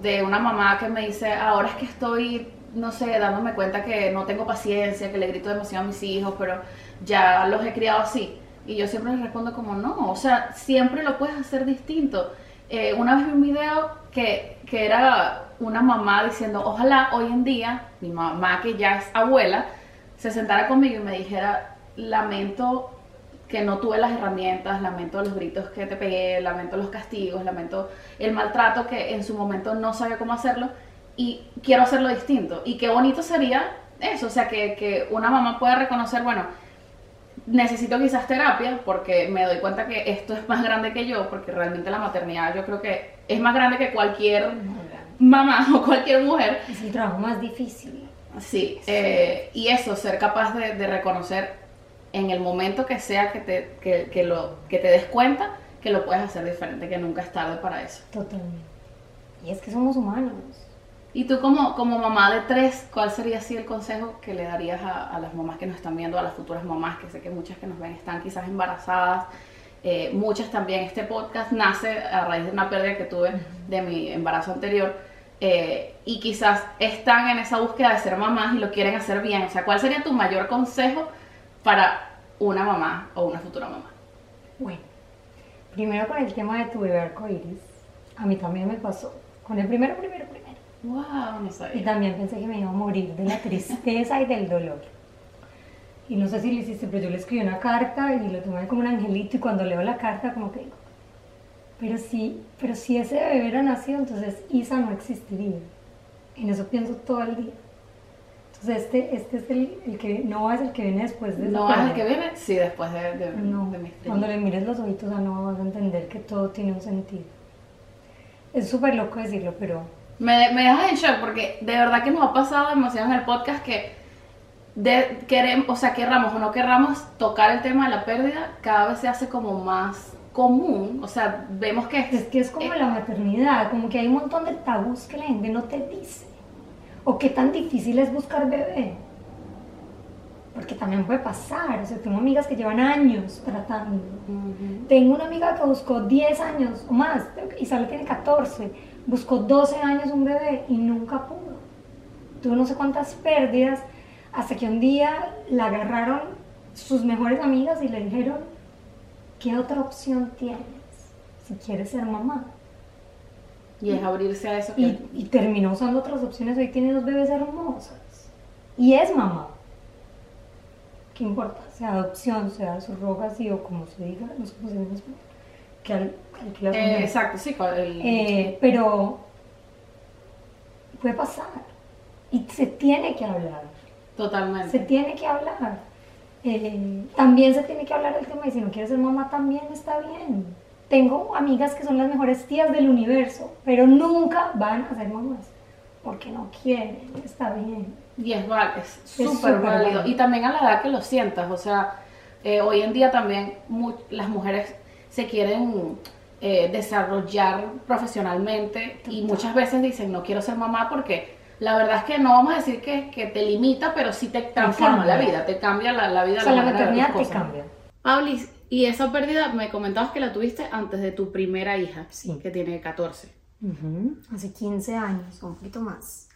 de una mamá que me dice, ahora es que estoy, no sé, dándome cuenta que no tengo paciencia, que le grito demasiado a mis hijos, pero ya los he criado así. Y yo siempre les respondo como, no, o sea, siempre lo puedes hacer distinto. Eh, una vez vi un video que, que era una mamá diciendo, ojalá hoy en día, mi mamá que ya es abuela, se sentara conmigo y me dijera, lamento que no tuve las herramientas, lamento los gritos que te pegué, lamento los castigos, lamento el maltrato que en su momento no sabía cómo hacerlo y quiero hacerlo distinto. Y qué bonito sería eso, o sea, que, que una mamá pueda reconocer, bueno, necesito quizás terapia porque me doy cuenta que esto es más grande que yo, porque realmente la maternidad yo creo que es más grande que cualquier mamá o cualquier mujer. Es el trabajo más difícil. Sí, eh, y eso, ser capaz de, de reconocer en el momento que sea que te, que, que lo, que te des cuenta que lo puedes hacer diferente, que nunca es tarde para eso. Totalmente. Y es que somos humanos. Y tú como, como mamá de tres, ¿cuál sería así el consejo que le darías a, a las mamás que nos están viendo, a las futuras mamás, que sé que muchas que nos ven están quizás embarazadas, eh, muchas también, este podcast nace a raíz de una pérdida que tuve de mi embarazo anterior, eh, y quizás están en esa búsqueda de ser mamás y lo quieren hacer bien, o sea, ¿cuál sería tu mayor consejo para una mamá o una futura mamá? Bueno, primero con el tema de tu bebé arcoíris. A mí también me pasó. Con el primero, primero, primero. Wow, no Y sabía. también pensé que me iba a morir de la tristeza y del dolor. Y no sé si lo hiciste, pero yo le escribí una carta y lo tomé como un angelito y cuando leo la carta como que digo, pero si, pero si ese bebé hubiera nacido, entonces Isa no existiría. En eso pienso todo el día. Entonces este, este es el, el que no es el que viene después de ¿No es el que viene? Sí, después de, de, No, de cuando le mires los ojitos a no vas a entender que todo tiene un sentido. Es súper loco decirlo, pero Me, me dejas en shock porque de verdad que nos ha pasado demasiado en el podcast que de, queremos, o sea, querramos o no querramos tocar el tema de la pérdida, cada vez se hace como más común. O sea, vemos que es que es como eh, la maternidad, como que hay un montón de tabús que la gente no te dice. O qué tan difícil es buscar bebé. Porque también puede pasar, o sea, tengo amigas que llevan años tratando. Ujú. Tengo una amiga que buscó 10 años o más, y solo tiene 14, buscó 12 años un bebé y nunca pudo. Tuvo no sé cuántas pérdidas, hasta que un día la agarraron sus mejores amigas y le dijeron, ¿qué otra opción tienes si quieres ser mamá? Y es abrirse a eso. Que, Y, y terminó usando otras opciones, hoy tiene dos bebés hermosas. Y es mamá. ¿Qué importa? Sea adopción, sea surrogacy o como se diga, no sé cómo se en español. Que al, que Eh, exacto, sí. el- Eh, pero puede pasar. Y se tiene que hablar. totalmente. Se tiene que hablar. Eh, también se tiene que hablar del tema de si no quieres ser mamá, también está bien. Tengo amigas que son las mejores tías del universo, pero nunca van a ser mamás. Porque no quieren, está bien. Y es, es súper válido. válido. Y también a la edad que lo sientas. O sea, eh, hoy en día también las mujeres se quieren eh, desarrollar profesionalmente y muchas veces dicen no quiero ser mamá porque la verdad es que no vamos a decir que, que te limita, pero sí te transforma cambia. la vida, te cambia la, la vida. O sea, la las maternidad te cambia. Paulis, y esa pérdida me comentabas que la tuviste antes de tu primera hija, Sí. que tiene 14. Hace 15 años, un poquito más.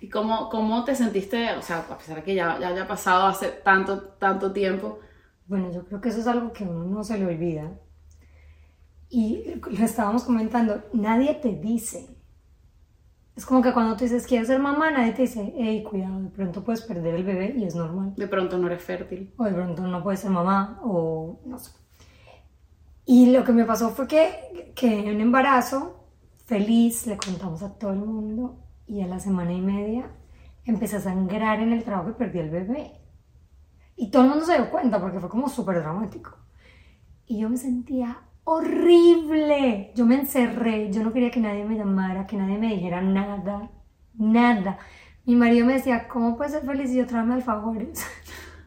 ¿Y cómo, cómo te sentiste, o sea, a pesar de que ya, ya haya pasado hace tanto, tanto tiempo? Bueno, yo creo que eso es algo que a uno no se le olvida. Y lo estábamos comentando, nadie te dice. Es como que cuando tú dices quiero ser mamá, nadie te dice, hey, cuidado, de pronto puedes perder el bebé y es normal. De pronto no eres fértil. O de pronto no puedes ser mamá, o no sé. Y lo que me pasó fue que, que en un embarazo, feliz, le contamos a todo el mundo y a la semana y media empecé a sangrar en el trabajo y perdí el bebé. Y todo el mundo se dio cuenta porque fue como súper dramático. Y yo me sentía horrible. Yo me encerré, yo no quería que nadie me llamara, que nadie me dijera nada, nada. Mi marido me decía, ¿cómo puedes ser feliz si yo tráeme alfajores?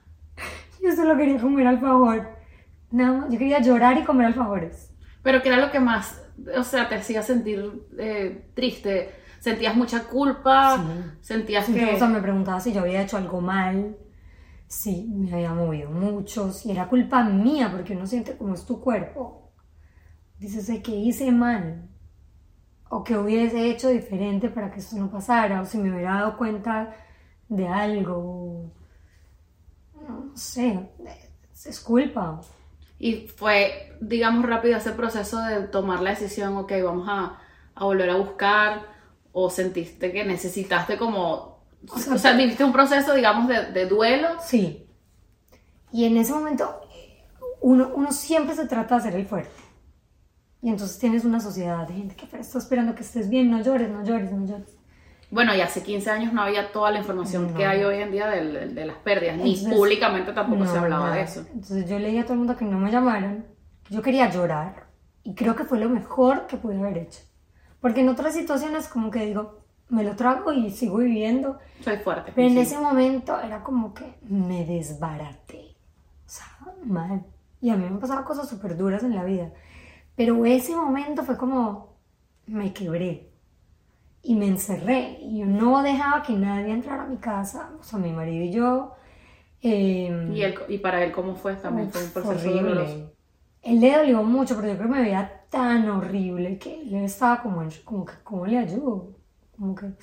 yo solo quería comer alfajor. Nada más, yo quería llorar y comer alfajores. Pero ¿qué era lo que más, o sea, te hacía sentir eh, triste? ¿Sentías mucha culpa? ¿Sentías Sí, que...? O sea, me preguntaba si yo había hecho algo mal, si me había movido mucho, si era culpa mía, porque uno siente como es tu cuerpo. Dices, "Ay, ¿qué hice mal? O que hubiese hecho diferente para que esto no pasara, o si me hubiera dado cuenta de algo. No, sé, es culpa. Y fue, digamos, rápido ese proceso de tomar la decisión, ok, vamos a, a volver a buscar, o sentiste que necesitaste como, o sea, sea, viviste un proceso, digamos, de, de duelo. Sí. Y en ese momento eh, uno, uno siempre se trata de hacer el fuerte. Y entonces tienes una sociedad de gente que "Pero está esperando que estés bien, no llores, no llores, no llores. Bueno, y hace 15 años no había toda la información No. que hay hoy en día de, de las pérdidas, ni Entonces, públicamente tampoco se No, hablaba nada. de eso. Entonces yo leía a todo el mundo que no me llamaran. Yo quería llorar. Y creo que fue lo mejor que pude haber hecho. Porque en otras situaciones como que digo, me lo trago y sigo viviendo. Soy fuerte. Pero en sí. ese momento era como que me desbaraté. O sea, mal. Y a mí me han pasado cosas súper duras en la vida. Pero ese momento fue como, me quebré. Y me encerré. Y yo no dejaba que nadie entrara a mi casa. O sea, mi marido y yo. eh, Y, él, y para él, ¿cómo fue? También fue un proceso doloroso. horrible. Él le dolió mucho, pero yo creo que me veía tan horrible que él estaba como, como que, ¿cómo le ayudo? Como que...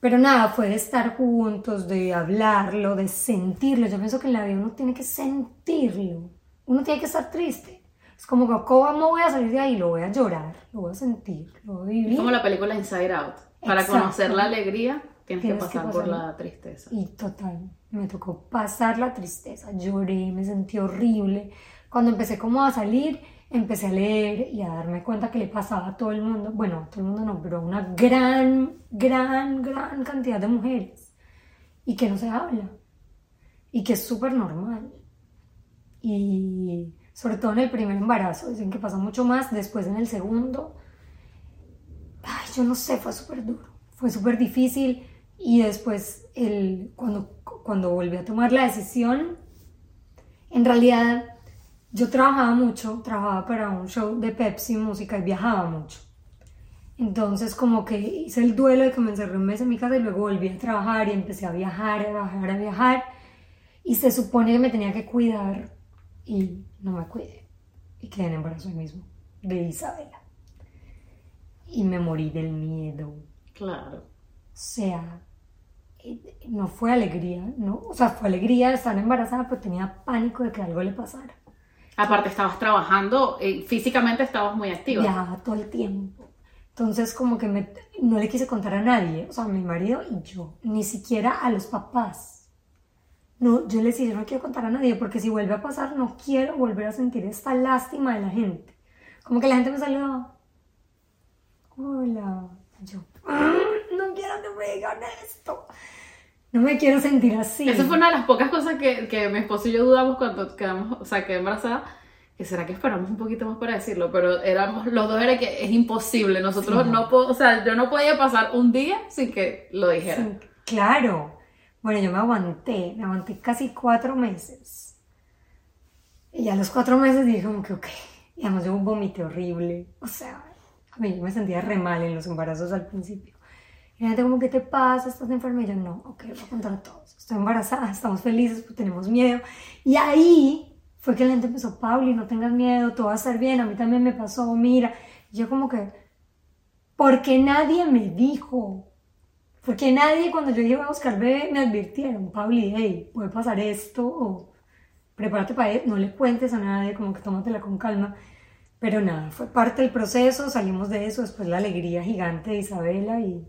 Pero nada, fue de estar juntos, de hablarlo, de sentirlo. Yo pienso que en la vida uno tiene que sentirlo. Uno tiene que estar triste. Es como que, ¿cómo voy a salir de ahí? Lo voy a llorar, lo voy a sentir, lo voy a vivir. Es como la película Inside Out. Para conocer la alegría, tienes, Tienes que que pasar por la tristeza. Y total, me tocó pasar la tristeza, lloré, me sentí horrible. Cuando empecé como a salir, empecé a leer y a darme cuenta que le pasaba a todo el mundo, bueno, a todo el mundo no, pero a una gran, gran, gran cantidad de mujeres. Y que no se habla. Y que es súper normal. Y sobre todo en el primer embarazo, dicen que pasa mucho más, después en el segundo. Ay, yo no sé, fue súper duro, fue súper difícil y después el, cuando, cuando volví a tomar la decisión, en realidad yo trabajaba mucho, trabajaba para un show de Pepsi Música y viajaba mucho. Entonces como que hice el duelo de que me encerré un mes en mi casa y luego volví a trabajar y empecé a viajar, a viajar, a viajar y se supone que me tenía que cuidar y no me cuidé y quedé en embarazo ahí mismo de Isabela y me morí del miedo. Claro. O sea, eh, no fue alegría, ¿no? O sea, fue alegría de estar embarazada, pero tenía pánico de que algo le pasara. Aparte, estabas trabajando, eh, físicamente estabas muy activa. Viajaba todo el tiempo. Entonces, como que me- no le quise contar a nadie, o sea, a mi marido y yo, ni siquiera a los papás. No, yo les dije, no quiero contar a nadie, porque si vuelve a pasar, no quiero volver a sentir esta lástima de la gente. Como que la gente me saludaba. Hola. Yo, "Ah, no quiero que me digan esto. No me quiero sentir así. Esa fue una de las pocas cosas que, que mi esposo y yo dudamos cuando quedamos, o sea, quedé embarazada. Que será que esperamos un poquito más para decirlo, pero éramos los dos era que es imposible. Nosotros Sí. no, po- o sea, yo no podía pasar un día sin que lo dijera. Sí, claro. Bueno, yo me aguanté, me aguanté casi cuatro meses. Y a los cuatro meses dije como que, ok. Y además yo vomité horrible. O sea, a mí yo me sentía re mal en los embarazos al principio. Y la gente como, ¿qué te pasa? ¿Estás enferma? Y yo, no, ok, voy a contar a todos. Estoy embarazada, estamos felices, pues tenemos miedo. Y ahí fue que la gente empezó, Pauli, no tengas miedo, todo va a estar bien, a mí también me pasó, mira. Y yo como que, porque nadie me dijo, porque nadie cuando yo iba a buscar bebé me advirtieron, Pauli, hey, puede pasar esto, o prepárate para eso, no le cuentes a nadie, como que tómatela con calma. Pero nada, fue parte del proceso, salimos de eso, después la alegría gigante de Isabela y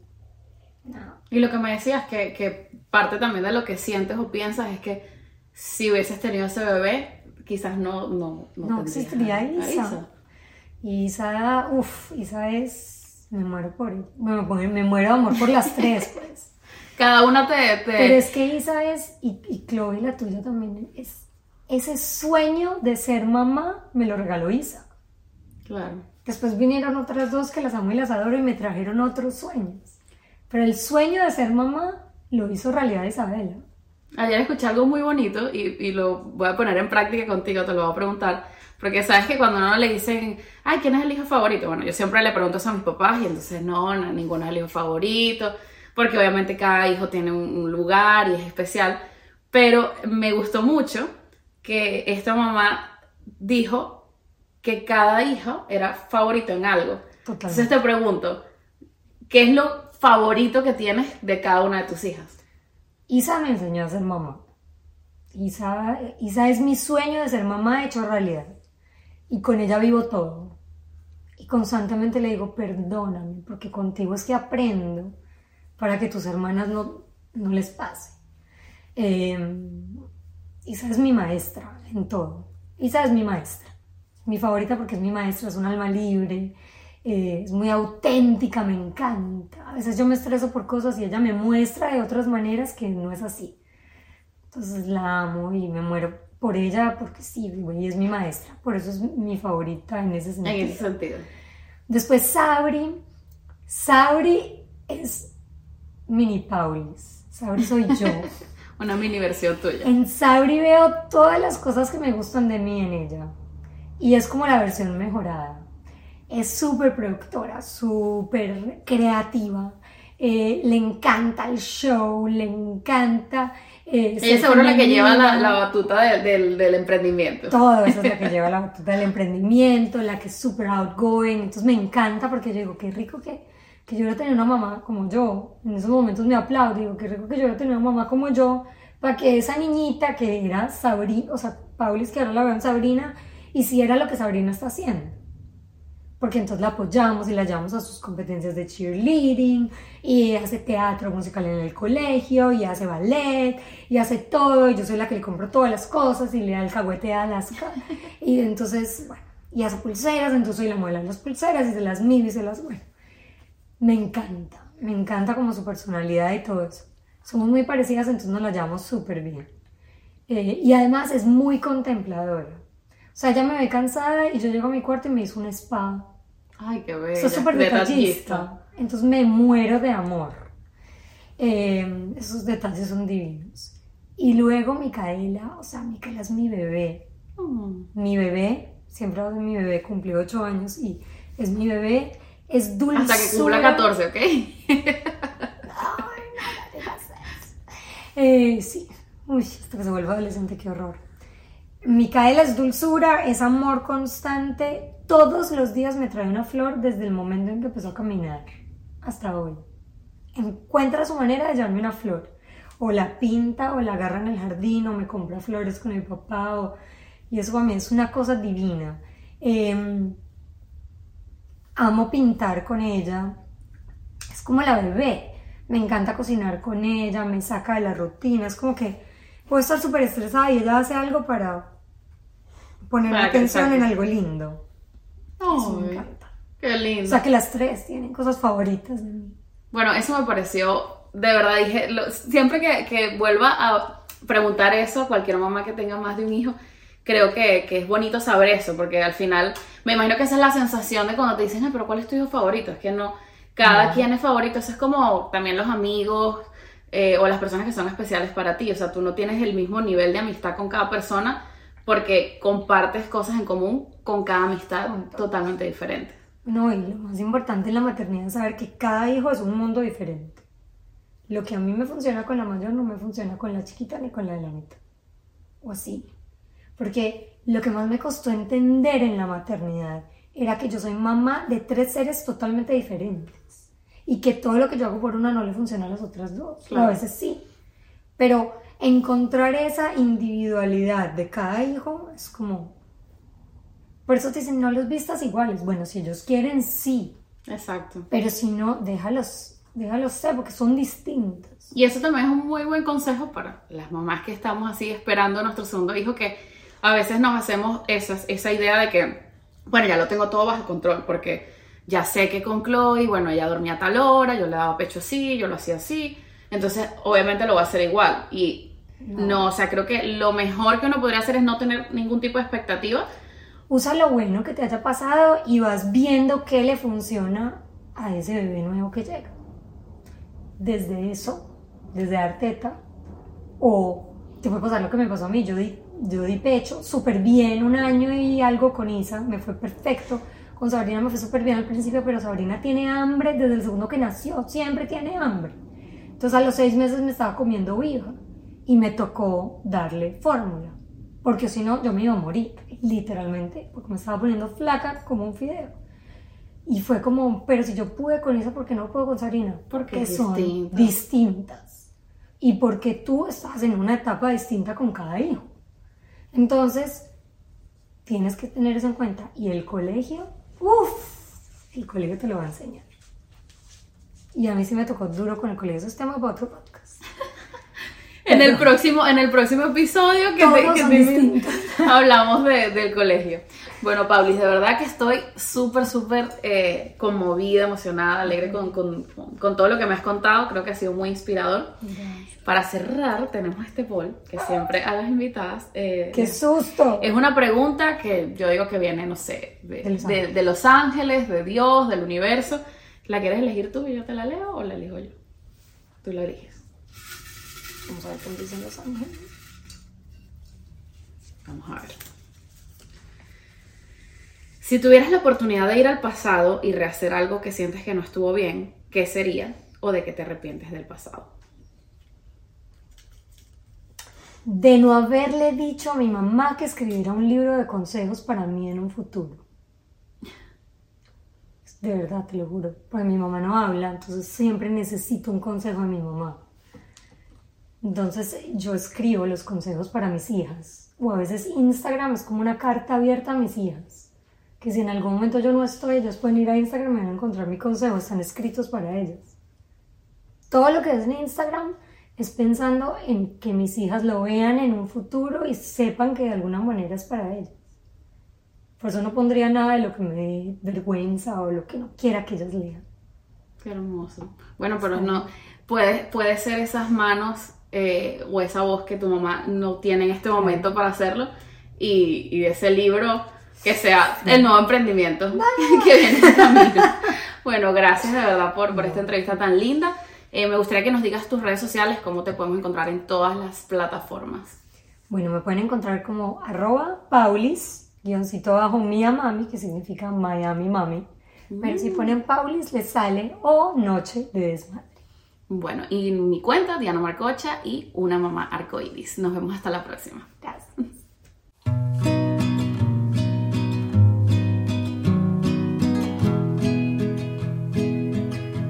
nada. Y lo que me decías, que, que parte también de lo que sientes o piensas es que si hubieses tenido ese bebé, quizás no, no, No tendrías existiría Isa. Y Isa, uff, Isa es, me muero por, me, me- me muero de amor por las tres, pues. Cada una te... te... Pero es que Isa es, y, y Chloe, la tuya también, es ese sueño de ser mamá me lo regaló Isa. Claro. Después vinieron otras dos que las amo y las adoro y me trajeron otros sueños. Pero el sueño de ser mamá lo hizo realidad Isabela. Ayer escuché algo muy bonito y, y, lo voy a poner en práctica contigo, te lo voy a preguntar. Porque sabes que cuando uno le dicen, ay, ¿quién es el hijo favorito? Bueno, yo siempre le pregunto eso a mis papás y entonces no, no ninguno es el hijo favorito, porque obviamente cada hijo tiene un, un lugar y es especial. Pero me gustó mucho que esta mamá dijo que cada hijo era favorito en algo. Totalmente. Entonces te pregunto, ¿qué es lo favorito que tienes de cada una de tus hijas? Isa me enseñó a ser mamá. Isa, Isa es mi sueño de ser mamá hecho realidad. Y con ella vivo todo. Y constantemente le digo, perdóname, porque contigo es que aprendo para que tus hermanas no, no les pase. Eh, Isa es mi maestra en todo. Isa es mi maestra. Mi favorita porque es mi maestra, es un alma libre, eh, es muy auténtica, me encanta. A veces yo me estreso por cosas y ella me muestra de otras maneras que no es así. Entonces la amo y me muero por ella porque sí, güey, es mi maestra. Por eso es mi favorita en ese sentido. En ese sentido. Después Sabri. Sabri es mini Paulis. Sabri soy yo. Una mini versión tuya. En Sabri veo todas las cosas que me gustan de mí en ella. Y es como la versión mejorada. Es súper productora, súper creativa. Eh, le encanta el show, le encanta. Eh, Ella seguro la que lleva la, la batuta de, del, del emprendimiento. Todo eso es la que lleva la batuta del emprendimiento, la que es súper outgoing. Entonces me encanta porque yo digo, qué rico que, que yo hubiera tenido una mamá como yo. En esos momentos me aplaudo, digo, qué rico que yo hubiera tenido una mamá como yo, para que esa niñita que era Sabrina, o sea, Paulis, que ahora la veo en Sabrina, hiciera lo que Sabrina está haciendo. Porque entonces la apoyamos y la llevamos a sus competencias de cheerleading, y hace teatro musical en el colegio, y hace ballet, y hace todo, y yo soy la que le compro todas las cosas y le da el cagüete a Alaska. Y entonces, bueno, y hace pulseras, entonces soy la muela de las pulseras y de las mil y se las, bueno. Me encanta, me encanta como su personalidad y todo eso. Somos muy parecidas, entonces nos la llevamos súper bien. Eh, y además es muy contempladora. O sea, ella me ve cansada y yo llego a mi cuarto y me hizo un spa. Ay, qué bella. Soy súper detallista. Entonces me muero de amor. Eh, esos detalles son divinos. Y luego Micaela, o sea, Micaela es mi bebé. Mm. Mi bebé, siempre hablo de mi bebé, cumplió 8 años y es mi bebé, es dulce. Hasta que cumpla 14, ¿ok? Eh, sí, uy, hasta que se vuelva adolescente, qué horror. Micaela es dulzura, es amor constante. Todos los días me trae una flor desde el momento en que empezó a caminar hasta hoy. Encuentra su manera de llevarme una flor. O la pinta, o la agarra en el jardín, o me compra flores con el papá. O... Y eso para mí es una cosa divina. Eh, amo pintar con ella. Es como la bebé. Me encanta cocinar con ella, me saca de la rutina. Es como que puedo estar súper estresada y ella hace algo para poner atención en algo lindo. Eso me encanta. Qué lindo. O sea que las tres tienen cosas favoritas de mí. Bueno, eso me pareció, de verdad, dije, lo- siempre que, que vuelva a preguntar eso a cualquier mamá que tenga más de un hijo, creo que, que es bonito saber eso, porque al final, me imagino que esa es la sensación de cuando te dicen, "Ay, pero ¿cuál es tu hijo favorito? Es que no, cada quien es favorito, eso es como también los amigos eh, o las personas que son especiales para ti, o sea, tú no tienes el mismo nivel de amistad con cada persona porque compartes cosas en común con cada amistad Total. totalmente diferente. No, y lo más importante en la maternidad es saber que cada hijo es un mundo diferente. Lo que a mí me funciona con la mayor no me funciona con la chiquita ni con la de la mitad. O así. Porque lo que más me costó entender en la maternidad era que yo soy mamá de tres seres totalmente diferentes. Y que todo lo que yo hago por una no le funciona a las otras dos. Claro. A veces sí. Pero encontrar esa individualidad de cada hijo es como... Por eso te dicen, no los vistas iguales. Bueno, si ellos quieren, sí. Exacto. Pero si no, déjalos, déjalos ser, porque son distintos. Y eso también es un muy buen consejo para las mamás que estamos así esperando a nuestro segundo hijo, que a veces nos hacemos esas, esa idea de que, bueno, ya lo tengo todo bajo control, porque ya sé que con Chloe, bueno, ella dormía a tal hora, yo le daba pecho así, yo lo hacía así, Entonces, obviamente lo va a hacer igual. Y no. o sea, creo que lo mejor que uno podría hacer es no tener ningún tipo de expectativa. Usa lo bueno que te haya pasado y vas viendo qué le funciona a ese bebé nuevo que llega. Desde eso, desde dar teta, o te puede pasar lo que me pasó a mí. Yo di, yo di pecho súper bien un año y algo con Isa, me fue perfecto. Con Sabrina me fue súper bien al principio, pero Sabrina tiene hambre desde el segundo que nació, siempre tiene hambre. Entonces a los seis meses me estaba comiendo viva y me tocó darle fórmula, porque si no yo me iba a morir, literalmente, porque me estaba poniendo flaca como un fideo. Y fue como, pero si yo pude con esa, ¿por qué no puedo con Sabrina? Porque son distintas. Y porque tú estás en una etapa distinta con cada hijo. Entonces, tienes que tener eso en cuenta. Y el colegio, uff, el colegio te lo va a enseñar. Y a mí sí me tocó duro con el colegio. Eso es tema para otro podcast. En, el próximo, en el próximo episodio que, te, hablamos del colegio. Bueno, Paulis, de verdad que estoy súper, súper eh, conmovida, emocionada, alegre con, con, con, todo lo que me has contado. Creo que ha sido muy inspirador. Para cerrar, tenemos este poll que siempre a las invitadas. Eh, ¡Qué susto! Es una pregunta que yo digo que viene, no sé, de, de, Los Ángeles, de Dios, del universo. ¿La quieres elegir tú y yo te la leo o la elijo yo? Tú la eliges. Vamos a ver qué dicen Los Ángeles. Vamos a ver. Si tuvieras la oportunidad de ir al pasado y rehacer algo que sientes que no estuvo bien, ¿qué sería? ¿O de qué te arrepientes del pasado? de no haberle dicho a mi mamá que escribiera un libro de consejos para mí en un futuro. De verdad, te lo juro. Porque mi mamá no habla, entonces siempre necesito un consejo de mi mamá. Entonces yo escribo los consejos para mis hijas. O a veces Instagram es como una carta abierta a mis hijas. Que si en algún momento yo no estoy, ellos pueden ir a Instagram y van a encontrar mi consejo. Están escritos para ellas. Todo lo que es en Instagram es pensando en que mis hijas lo vean en un futuro y sepan que de alguna manera es para ellas. Por eso no pondría nada de lo que me dé vergüenza o lo que no quiera que ellas lean. Qué hermoso. Bueno, pero no, puede, puede ser esas manos eh, o esa voz que tu mamá no tiene en este momento para hacerlo y, y ese libro que sea el nuevo emprendimiento que viene en Bueno, gracias de verdad por, por esta entrevista tan linda. Eh, me gustaría que nos digas tus redes sociales, cómo te podemos encontrar en todas las plataformas. Bueno, me pueden encontrar como arroba paulis, guioncito bajo mía mami, que significa Miami mami. Pero si mm. ponen paulis les sale o noche de desmadre. Bueno, y mi cuenta, Diana Marcocha y Una Mamá Arcoiris. Nos vemos hasta la próxima. Gracias.